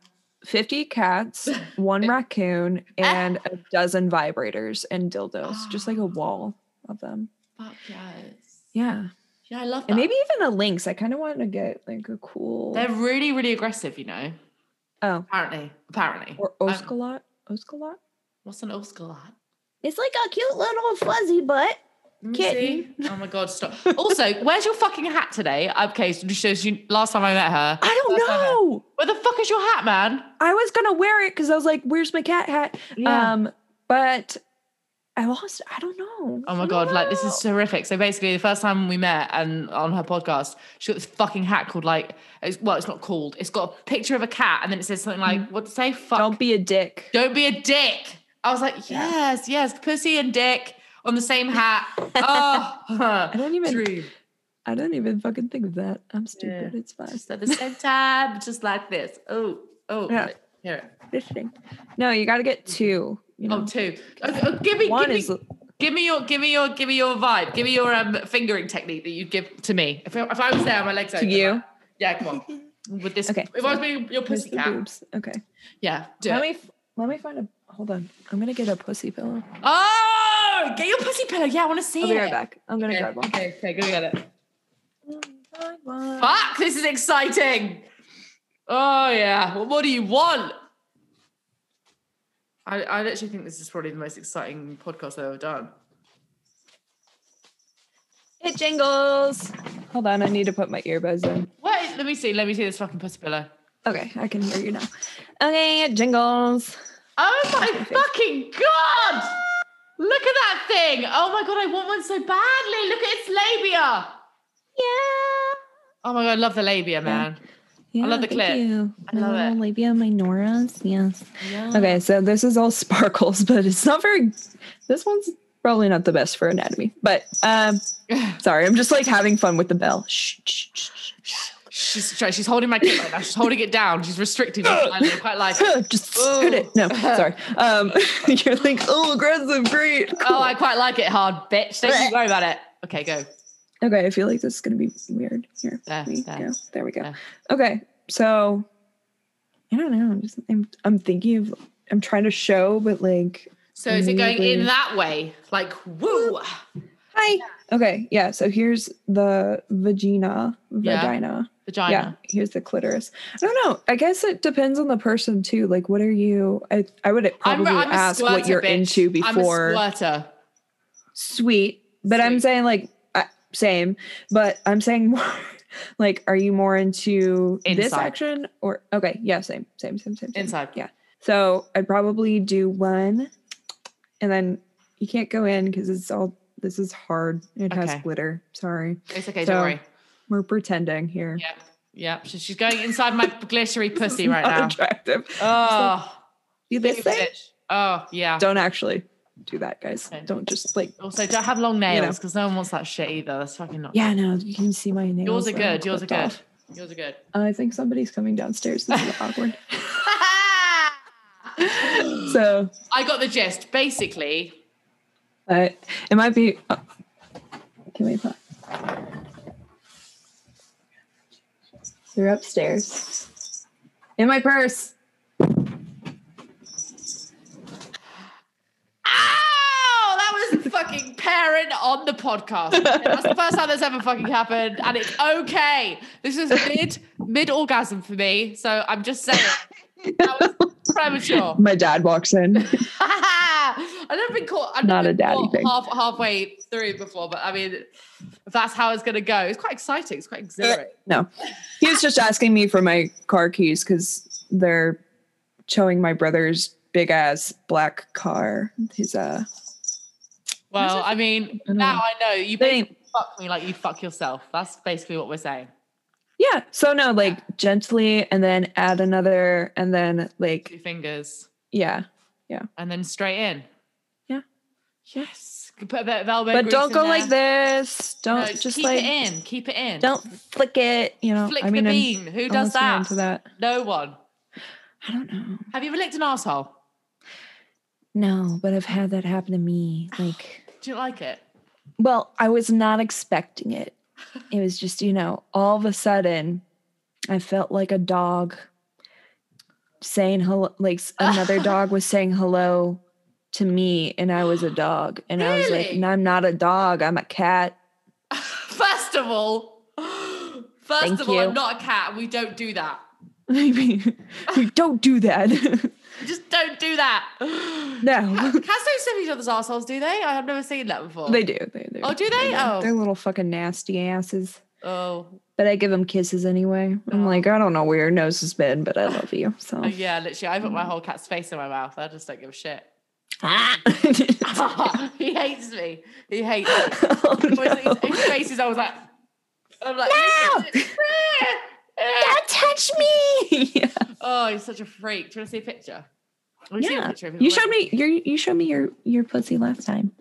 50 cats, one raccoon, and a dozen vibrators and dildos. Just like a wall of them. Fuck yes. Yeah. Yeah, I love that. And maybe even a lynx. I kind of want to get like a cool they're really, really aggressive. You know. oh Apparently, apparently. or Um, oscalot. Oscalot? what's an oscalat? It's like a cute little fuzzy butt. Kitten. Oh my god, stop. Also, where's your fucking hat today? Okay, so just shows you last time I met her. I don't know. Where the fuck is your hat, man? I was gonna wear it because I was like, "Where's my cat hat?" Yeah. Um, but I lost. I don't know. Oh my god, like this is horrific. So basically, the first time we met and on her podcast, she got this fucking hat called like, it's, well, it's not called. It's got a picture of a cat, and then it says something like, what to say? Fuck. Mm. Don't be a dick. Don't be a dick. I was like, Yeah. yes, yes, pussy and dick on the same hat. Oh, I don't even. dream. I don't even fucking think of that. I'm stupid. Yeah. It's fine. Just at the same time, just like this. Oh, oh, Yeah. here. Fishing. No, you got to get two. You know? Oh, two. Oh, oh, give me, One give me, give me your, give me your, give me your vibe. Give me your um, fingering technique that you give to me. If, I- if I was there, my legs to open. you. like- yeah, come on. With this, Okay, If I was being your pussy cat, boobs? Okay. yeah, do Let it. me f- let me find a. Hold on. I'm gonna get a pussy pillow. Oh, get your pussy pillow. Yeah, I want to see I'll it. be right back. I'm gonna Okay, grab one. okay, okay, go get it. Fuck, this is exciting. Oh yeah. Well, what do you want? I, I literally think this is probably the most exciting podcast I've ever done. It jingles. Hold on, I need to put my earbuds in. Wait, let me see. Let me see this fucking pussy pillow. Okay, I can hear you now. Okay, it jingles. Oh my fucking god! Look at that thing! Oh my god, I want one so badly. Look at its labia. Yeah. Oh my god, I love the labia, man. Yeah, I love the clip. You. I love it. Labia minoras. Yes. Yeah. Okay, so this is all sparkles, but it's not very. This one's probably not the best for anatomy, but um, sorry, I'm just like having fun with the bell. Shh, shh, shh, shh, She's she's holding my kid right now. She's holding it down. She's restricting it. I quite like it. just hit it. No, sorry. Um, you're like, oh, aggressive, great. Oh, I quite like it hard, bitch. Don't you worry about it. Okay, go. Okay, I feel like this is gonna be weird. Here, There, we there. go. There we go. There. Okay, so I don't know. I'm just I'm, I'm thinking of I'm trying to show, but like So is it going in that way? Like woo. hi. Okay, yeah. So here's the vagina, vagina. Vagina. Yeah, here's the clitoris. I don't know. I guess it depends on the person too. Like, what are you? I I would I'm, probably I'm a ask what you're bitch. into before. I'm a squirter. Sweet, but I'm saying like same. But I'm saying more. Like, are you more into this action or okay? Yeah, same, same, same, same. same. Inside. Yeah. So I'd probably do one, and then you can't go in because it's all. This is hard. It has glitter. Sorry, It's okay, So, don't worry. We're pretending here. Yep. Yep. So she's going inside my glittery pussy right not now. Attractive. Oh, big this thing. bitch. Oh, yeah. Don't actually do that, guys. Okay. Don't just like. Also, don't have long nails know. because no one wants that shit either. That's fucking not. Yeah, no, you can see my nails. Yours are good. Yours are good. off. Yours are good. I think somebody's coming downstairs. This is awkward. So, I got the gist. Basically, uh, it might be. Oh. Can we put? They're upstairs. In my purse. Ow! That was fucking parent on the podcast. That's the first time that's ever fucking happened, and it's okay. This is mid mid orgasm for me, so I'm just saying. That was Premature. My dad walks in. I've never been caught. I've Not a daddy thing. Half, halfway through before, but I mean, if that's how it's going to go, it's quite exciting. It's quite exhilarating. No, he was just asking me for my car keys because they're showing my brother's big ass black car. His uh, Well, I mean, I now know. I know you fuck me like you fuck yourself. That's basically what we're saying. Yeah. So no, like gently, and then add another, and then like Two fingers yeah, Yeah. and then straight in. Yeah. Yes. Put a bit of elbow but don't go there. like this. Don't No, just keep like it in. Keep it in. don't flick it. You know, flick I mean, the I'm- bean. Who does that? that. No one. I don't know. Have you ever licked an asshole? No, but I've had that happen to me. Like, Do you like it? well, I was not expecting it. It was just, you know, all of a sudden, I felt like a dog saying hello, like another dog was saying hello to me, and I was a dog. And I was like, Really? "No, I'm not a dog, I'm a cat. First of all, first Thank of all, you. I'm not a cat. We don't do that. We don't do that. Just don't do that. no, Cats don't sniff each other's assholes, do they? I've never seen that before. they do. They do. Oh, do they? do. Oh. They're little fucking nasty asses. Oh, But I give them kisses anyway. I'm Oh. like, I don't know where your nose has been, but I love you. So oh, yeah, literally. I put my whole cat's face in my mouth. I just don't give a shit. Ah. he hates me. He hates me. Oh, no. His face is always like, I'm like, No! Don't touch me. Yeah. oh, he's such a freak. Do you want to see a picture? Yeah. of. You showed me your you showed me your your pussy last time.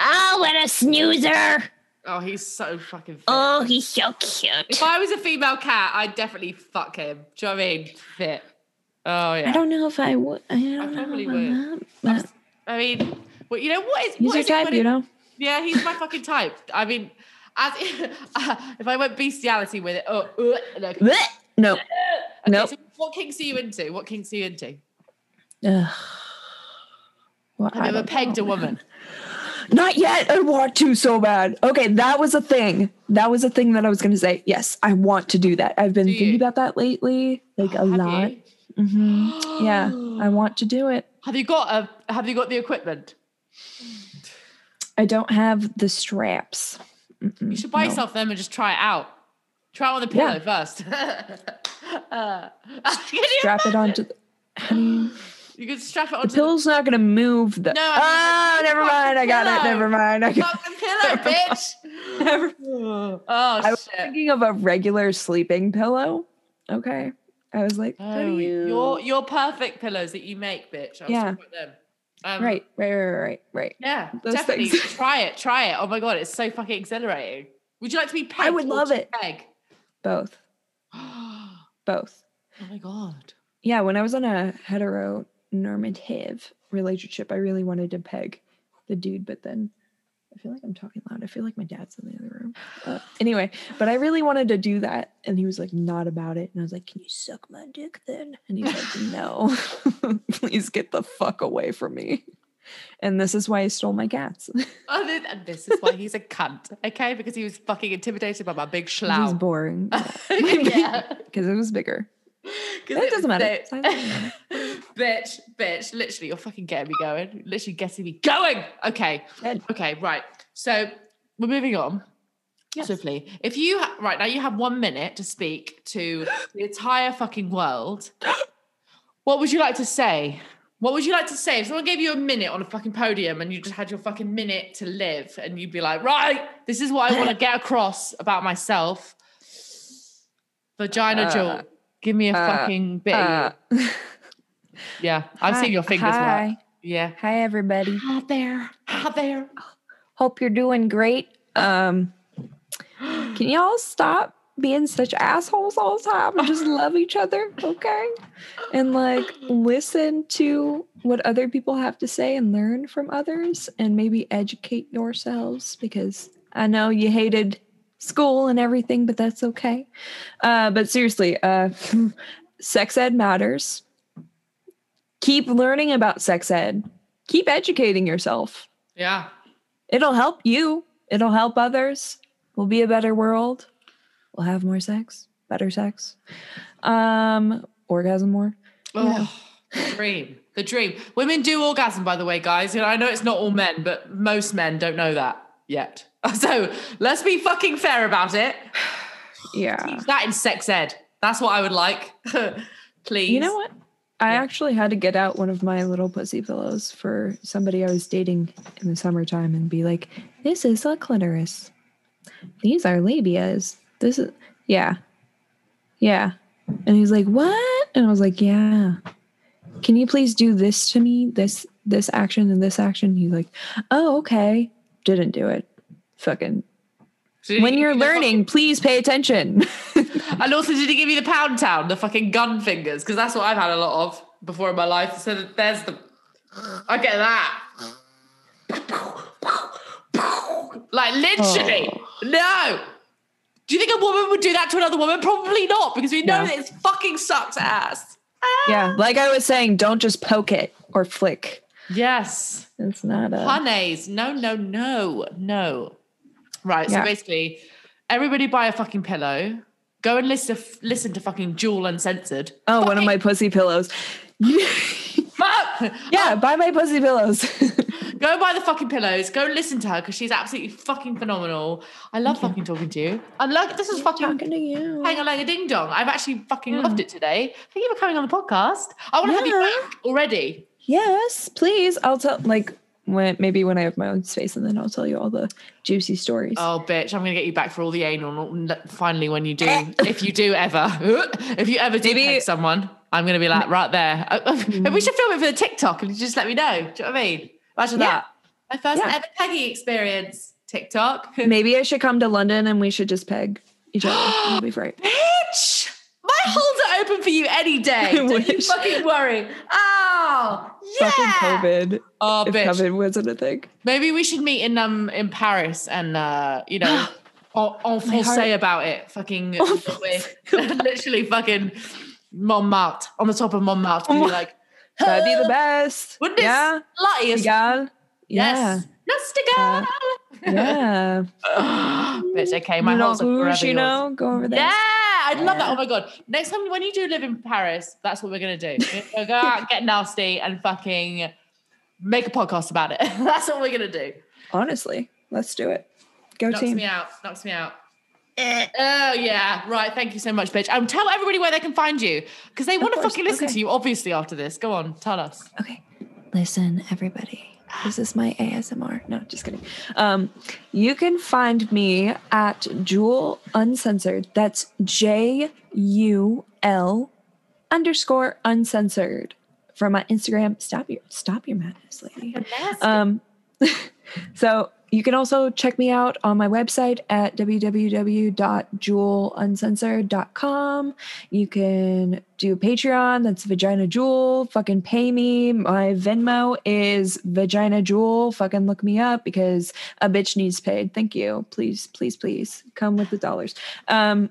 Oh, what a snoozer. Oh, he's so fucking fit. Oh, he's so cute. If I was a female cat, I'd definitely fuck him. Do you know what I mean? Fit. Oh yeah. I don't know if I would. I don't probably know. would. that, I mean, well, you know what is He's what your is type, you know. Yeah, he's my fucking type. I mean, as if I went bestiality with it, oh, uh, no. Okay, No. Nope. so what kinks are you into? What kinks are you into? Ugh. Well, Have I you ever pegged know. a woman? Not yet. I want to so bad. Okay, that was a thing. That was a thing that I was going to say. Yes, I want to do that. I've been Do thinking you? about that lately, like a lot. you? hmm Yeah, I want to do it. Have you got a? Have you got the equipment? I don't have the straps. You should buy no. yourself them and just try it out. Try it on the pillow Yeah. first. uh, Strap it onto. The, you, could strap it the onto pillow's not going to move. The, No, I mean, oh, never mind. I got it. Never mind. I the got fucking pillow, bitch. never. Oh I was shit. thinking of a regular sleeping pillow. Okay. I was like, Oh, you? your your perfect pillows that you make, bitch. I was Yeah. them. Um, right, right, right, right, right. Yeah, Those definitely things. try it. Try it. Oh my god, it's so fucking exhilarating. Would you like to be pegged? I would love it. Peg. Both, Both. oh my god. Yeah, when I was on a heteronormative relationship, I really wanted to peg the dude, but then I feel like I'm talking loud. I feel like my dad's in the other room. Uh, anyway, but I really wanted to do that, and he was like not about it. And I was like, "Can you suck my dick then?" And he's like, "No, please get the fuck away from me." And this is why I stole my cats. Oh, and this is why he's a cunt, okay? Because he was fucking intimidated by my big It was boring yeah. because it was bigger. It doesn't matter. so- doesn't matter. Bitch, bitch, literally, you're fucking getting me going. Literally getting me going. Okay. Okay, right. So we're moving on Yes. swiftly. If you ha- right now you have one minute to speak to the entire fucking world, what would you like to say? What would you like to say if someone gave you a minute on a fucking podium and you just had your fucking minute to live and you'd be like, right, this is what I want to get across about myself. Vagina Uh, jewel. Give me a uh, fucking bit. Uh. Yeah, I've hi- seen your fingers work. Hi, Yeah. hi, everybody. Out there. Out there. Hope you're doing great. Um, can y'all stop being such assholes all the time and just love each other, okay? And like listen to what other people have to say and learn from others and maybe educate yourselves because I know you hated school and everything, but that's okay. Uh, but seriously, uh, sex ed matters. Keep learning about sex ed. Keep educating yourself Yeah. it'll help you it'll help others we'll be a better world we'll have more sex better sex um orgasm more Oh, dream. The dream. Women do orgasm, by the way, guys. You know, I know it's not all men, but most men don't know that yet. So let's be fucking fair about it. Yeah. Teach that in sex ed. That's what I would like. Please. You know what? I actually had to get out one of my little pussy pillows for somebody I was dating in the summertime and be like, this is a clitoris. These are labias. This is, yeah. Yeah. And he's like, what? And I was like, yeah. Can you please do this to me? This, this action and this action? He's like, oh, okay. Didn't do it. Fucking. Did When you're give you the learning, please pay attention. and also, did he give you the pound town, the fucking gun fingers? Because that's what I've had a lot of before in my life. So there's the. I get that. Like literally, oh. no. Do you think a woman would do that to another woman? Probably not, because we know No. that it fucking sucks ass. yeah. Like I was saying, don't just poke it or flick. Yes. It's not a. Honeys. No, no, no, no. Right. So basically, everybody buy a fucking pillow. Go and listen to, listen to fucking Jewel Uncensored. Oh, one of my pussy pillows. Yeah, buy my pussy pillows. Go buy the fucking pillows. Go listen to her because she's absolutely fucking phenomenal. I love fucking talking to you. I love this is fucking Talking to you. hang on like a ding dong. I've actually fucking loved it today. Thank you for coming on the podcast. I want to have you back already. Yes, please. I'll tell like when maybe when I have my own space, and then I'll tell you all the juicy stories. Oh, bitch! I'm gonna get you back for all the anal. Finally, when you do, eh. if you do ever, if you ever do Maybe- peg someone, I'm gonna be like right there. Maybe mm. we should film it for the TikTok, and you just let me know. Do you know what I mean? Imagine Yeah. that. My first Yeah. ever pegging experience. TikTok. Maybe I should come to London and we should just peg each other. That'll be great. Bitch! My holes are open for you any day. I Don't you fucking worry. Oh, yeah. Fucking COVID. Oh, if bitch. COVID wasn't a thing. Maybe we should meet in um in Paris and uh you know en, en français about it. Fucking literally fucking Montmartre on the top of Montmartre. and be like, That'd be the best. wouldn't it Yeah. sluttiest? Gal. Yes. Nasty girl. Yeah. Bitch, okay, my are forever you yours. know, go over there. Yeah, I'd love that. Oh my god! Next time when you do live in Paris, that's what we're gonna do. We're gonna go out, get nasty, and fucking make a podcast about it. that's what we're gonna do. Honestly, let's do it. Go Knocks team. me out. Knocks me out. Oh yeah, right. Thank you so much, bitch. Um, tell everybody where they can find you because they want to fucking listen okay. to you. Obviously, after this, go on, tell us. Okay. Listen, everybody. This is my ASMR. No, just kidding. Um, you can find me at Jewel Uncensored. That's J U L underscore uncensored from my Instagram. Stop your stop your madness, lady. Um, so you can also check me out on my website at www.jeweluncensored.com. You can do Patreon, that's Vagina Jewel. Fucking pay me. My Venmo is Vagina Jewel. Fucking look me up because a bitch needs paid. Thank you. Please, please, please come with the dollars. Um,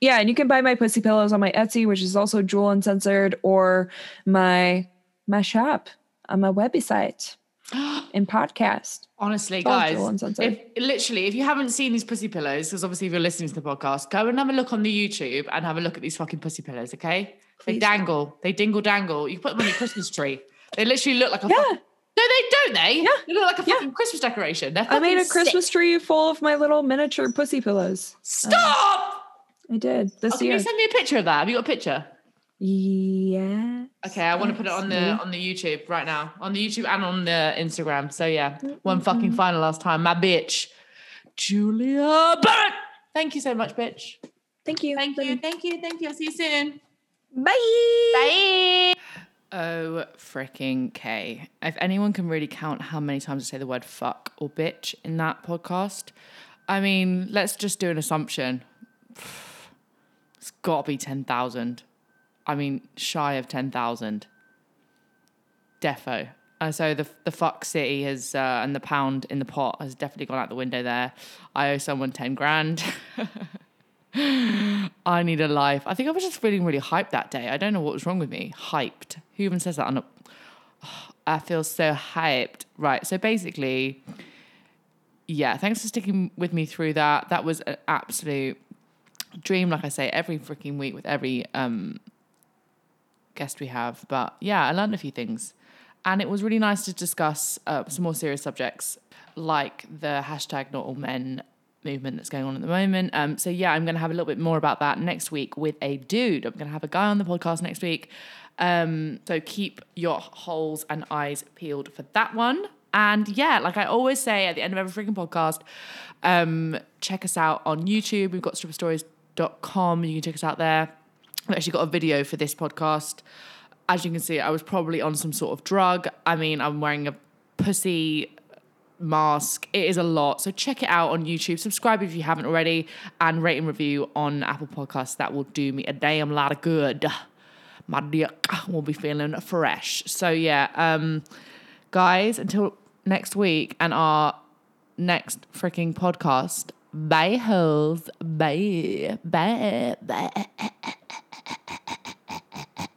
yeah, and you can buy my pussy pillows on my Etsy, which is also Jewel Uncensored, or my my shop on my website and podcast. Honestly, guys, if literally, if you haven't seen these pussy pillows, because obviously if you're listening to the podcast, go and have a look on the YouTube and have a look at these fucking pussy pillows, okay? They Please. dangle, they dingle dangle. You put them on your Christmas tree. They literally look like a Yeah. fucking- no, they don't. They Yeah. they look like a Yeah. fucking Christmas decoration. They're I made a Christmas sick. tree full of my little miniature pussy pillows. Stop. I did this Oh, can year. you send me a picture of that? Have you got a picture? Yeah. Okay, I want to put it on the on the YouTube right now, on the YouTube and on the Instagram. So yeah, one Mm-hmm. fucking final last time, my bitch, Julia Barrett. Thank you so much, bitch. Thank you. Thank you, thank you, thank you. I'll see you soon. Bye. Bye. Oh freaking K. If anyone can really count how many times I say the word fuck or bitch in that podcast, I mean, let's just do an assumption. It's got to be 10,000. I mean, shy of 10,000. Defo. And so the the fuck city has uh, and the pound in the pot has definitely gone out the window there. I owe someone 10 grand. I need a life. I think I was just feeling really hyped that day. I don't know what was wrong with me. Hyped. Who even says that? I'm not, I feel so hyped. Right. So basically, yeah, thanks for sticking with me through that. That was an absolute dream, like I say, every freaking week with every um guest we have. But yeah, I learned a few things. And it was really nice to discuss uh, some more serious subjects like the hashtag not all men movement that's going on at the moment. Um, so yeah, I'm going to have a little bit more about that next week with a dude. I'm going to have a guy on the podcast next week. Um, so keep your holes and eyes peeled for that one. And yeah, like I always say at the end of every freaking podcast, um, check us out on YouTube. We've got stripperstories.com. You can check us out there. I've actually got a video for this podcast. As you can see, I was probably on some sort of drug. I mean, I'm wearing a pussy mask. It is a lot. So check it out on YouTube. Subscribe if you haven't already, and rate and review on Apple Podcasts. That will do me a damn lot of good. My dick will be feeling fresh. So yeah, um, guys, until next week and our next freaking podcast. Bye hoes. Bye. Bye. Bye. ってってってって。